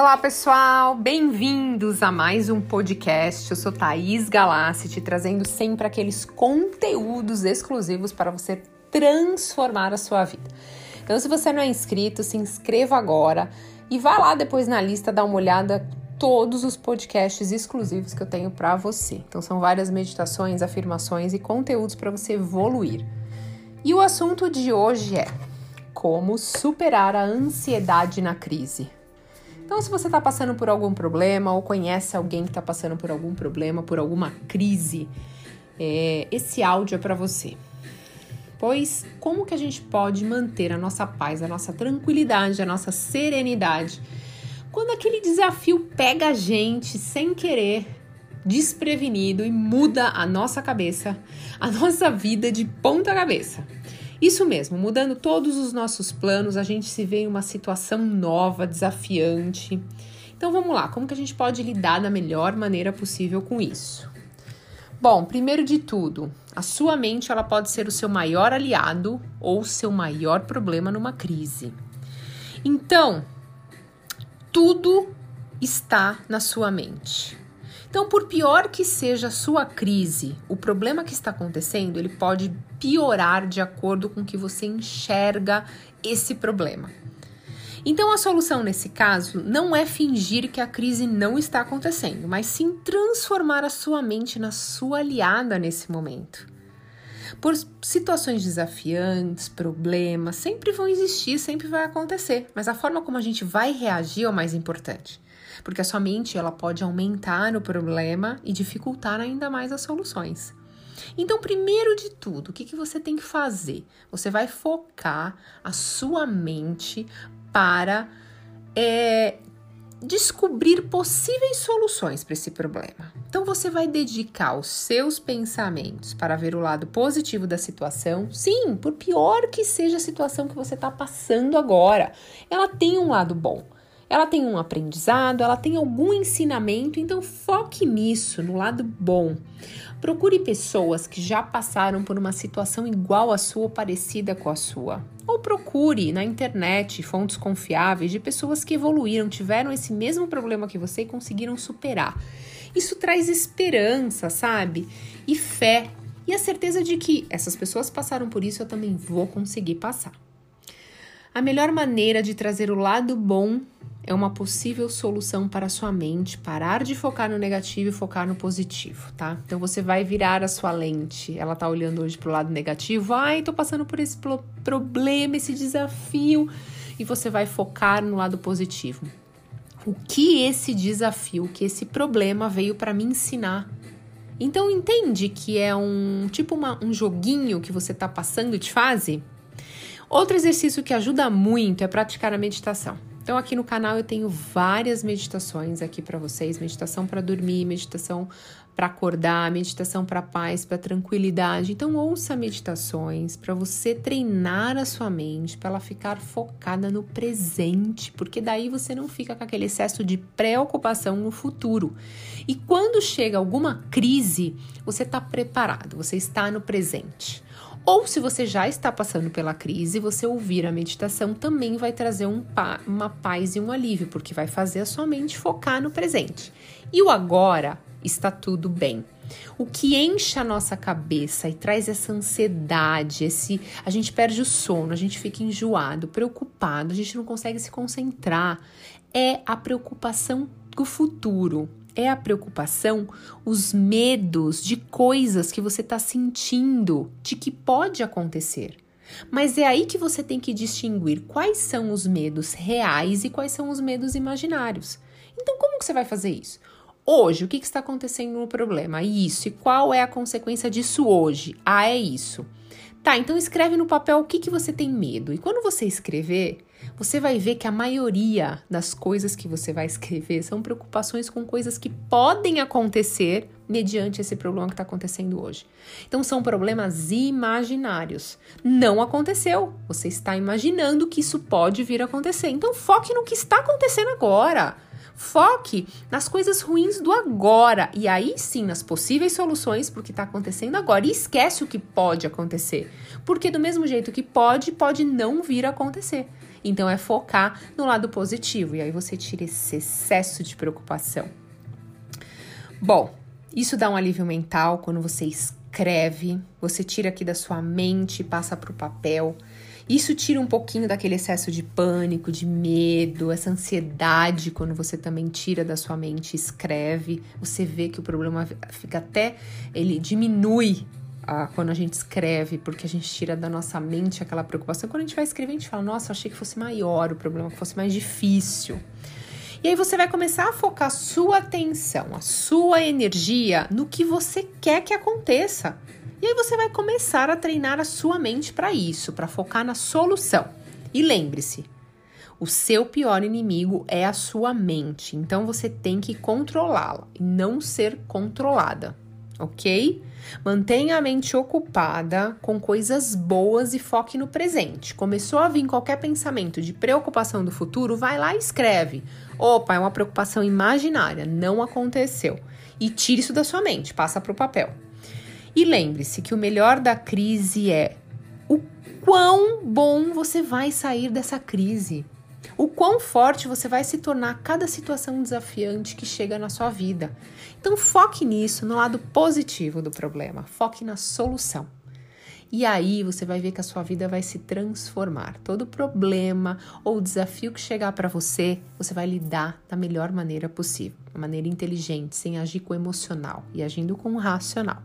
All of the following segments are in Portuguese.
Olá, pessoal! Bem-vindos a mais um podcast. Eu sou Thaís Galassi, te trazendo sempre aqueles conteúdos exclusivos para você transformar a sua vida. Então, se você não é inscrito, se inscreva agora e vá lá depois na lista dar uma olhada todos os podcasts exclusivos que eu tenho para você. Então, são várias meditações, afirmações e conteúdos para você evoluir. E o assunto de hoje é como superar a ansiedade na crise. Então, se você está passando por algum problema ou conhece alguém que está passando por algum problema, por alguma crise, é, esse áudio é para você. Pois como que a gente pode manter a nossa paz, a nossa tranquilidade, a nossa serenidade quando aquele desafio pega a gente sem querer, desprevenido e muda a nossa cabeça, a nossa vida de ponta cabeça? Isso mesmo, mudando todos os nossos planos, a gente se vê em uma situação nova, desafiante. Então vamos lá, como que a gente pode lidar da melhor maneira possível com isso? Bom, primeiro de tudo, a sua mente ela pode ser o seu maior aliado ou o seu maior problema numa crise. Então, tudo está na sua mente. Então, por pior que seja a sua crise, o problema que está acontecendo, ele pode piorar de acordo com que você enxerga esse problema. Então, a solução nesse caso não é fingir que a crise não está acontecendo, mas sim transformar a sua mente na sua aliada nesse momento. Por situações desafiantes, problemas, sempre vão existir, sempre vai acontecer, mas a forma como a gente vai reagir é o mais importante porque a sua mente ela pode aumentar o problema e dificultar ainda mais as soluções. Então, primeiro de tudo, o que, que você tem que fazer? Você vai focar a sua mente para é, descobrir possíveis soluções para esse problema. Então, você vai dedicar os seus pensamentos para ver o lado positivo da situação. Sim, por pior que seja a situação que você está passando agora, ela tem um lado bom ela tem um aprendizado, ela tem algum ensinamento, então foque nisso, no lado bom. Procure pessoas que já passaram por uma situação igual à sua ou parecida com a sua. Ou procure na internet fontes confiáveis de pessoas que evoluíram, tiveram esse mesmo problema que você e conseguiram superar. Isso traz esperança, sabe? E fé. E a certeza de que essas pessoas passaram por isso, eu também vou conseguir passar. A melhor maneira de trazer o lado bom é uma possível solução para a sua mente parar de focar no negativo e focar no positivo, tá? Então você vai virar a sua lente. Ela tá olhando hoje pro lado negativo. Ai, tô passando por esse problema, esse desafio. E você vai focar no lado positivo. O que esse desafio, que esse problema veio para me ensinar? Então entende que é um tipo uma, um joguinho que você tá passando de fase? Outro exercício que ajuda muito é praticar a meditação. Então aqui no canal eu tenho várias meditações aqui para vocês, meditação para dormir, meditação para acordar, meditação para paz, para tranquilidade. Então ouça meditações para você treinar a sua mente, para ela ficar focada no presente, porque daí você não fica com aquele excesso de preocupação no futuro. E quando chega alguma crise, você está preparado, você está no presente. Ou se você já está passando pela crise, você ouvir a meditação também vai trazer um pa uma paz e um alívio, porque vai fazer a sua mente focar no presente. E o agora está tudo bem. O que enche a nossa cabeça e traz essa ansiedade, esse a gente perde o sono, a gente fica enjoado, preocupado, a gente não consegue se concentrar, é a preocupação do futuro é a preocupação, os medos de coisas que você está sentindo, de que pode acontecer. Mas é aí que você tem que distinguir quais são os medos reais e quais são os medos imaginários. Então, como que você vai fazer isso? Hoje, o que, que está acontecendo no problema? Isso. E qual é a consequência disso hoje? Ah, é isso. Tá, então escreve no papel o que, que você tem medo. E quando você escrever, você vai ver que a maioria das coisas que você vai escrever são preocupações com coisas que podem acontecer mediante esse problema que está acontecendo hoje. Então, são problemas imaginários. Não aconteceu. Você está imaginando que isso pode vir a acontecer. Então, foque no que está acontecendo agora. Foque nas coisas ruins do agora e aí sim nas possíveis soluções para o que está acontecendo agora e esquece o que pode acontecer, porque do mesmo jeito que pode, pode não vir a acontecer. Então é focar no lado positivo e aí você tira esse excesso de preocupação. Bom, isso dá um alívio mental quando você escreve, você tira aqui da sua mente, passa para o papel. Isso tira um pouquinho daquele excesso de pânico, de medo, essa ansiedade quando você também tira da sua mente escreve. Você vê que o problema fica até ele diminui ah, quando a gente escreve, porque a gente tira da nossa mente aquela preocupação. Quando a gente vai escrever, a gente fala: Nossa, achei que fosse maior o problema, que fosse mais difícil. E aí você vai começar a focar sua atenção, a sua energia no que você quer que aconteça. E aí você vai começar a treinar a sua mente para isso, para focar na solução. E lembre-se, o seu pior inimigo é a sua mente, então você tem que controlá-la e não ser controlada, ok? Mantenha a mente ocupada com coisas boas e foque no presente. Começou a vir qualquer pensamento de preocupação do futuro, vai lá e escreve. Opa, é uma preocupação imaginária, não aconteceu. E tire isso da sua mente, passa para o papel. E lembre-se que o melhor da crise é o quão bom você vai sair dessa crise. O quão forte você vai se tornar cada situação desafiante que chega na sua vida. Então foque nisso, no lado positivo do problema, foque na solução. E aí você vai ver que a sua vida vai se transformar. Todo problema ou desafio que chegar para você, você vai lidar da melhor maneira possível, de maneira inteligente, sem agir com emocional e agindo com racional.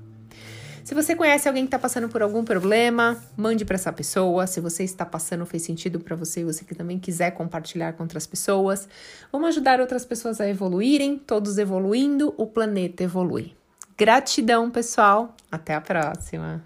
Se você conhece alguém que está passando por algum problema, mande para essa pessoa. Se você está passando, fez sentido para você e você que também quiser compartilhar com outras pessoas. Vamos ajudar outras pessoas a evoluírem, todos evoluindo, o planeta evolui. Gratidão, pessoal. Até a próxima.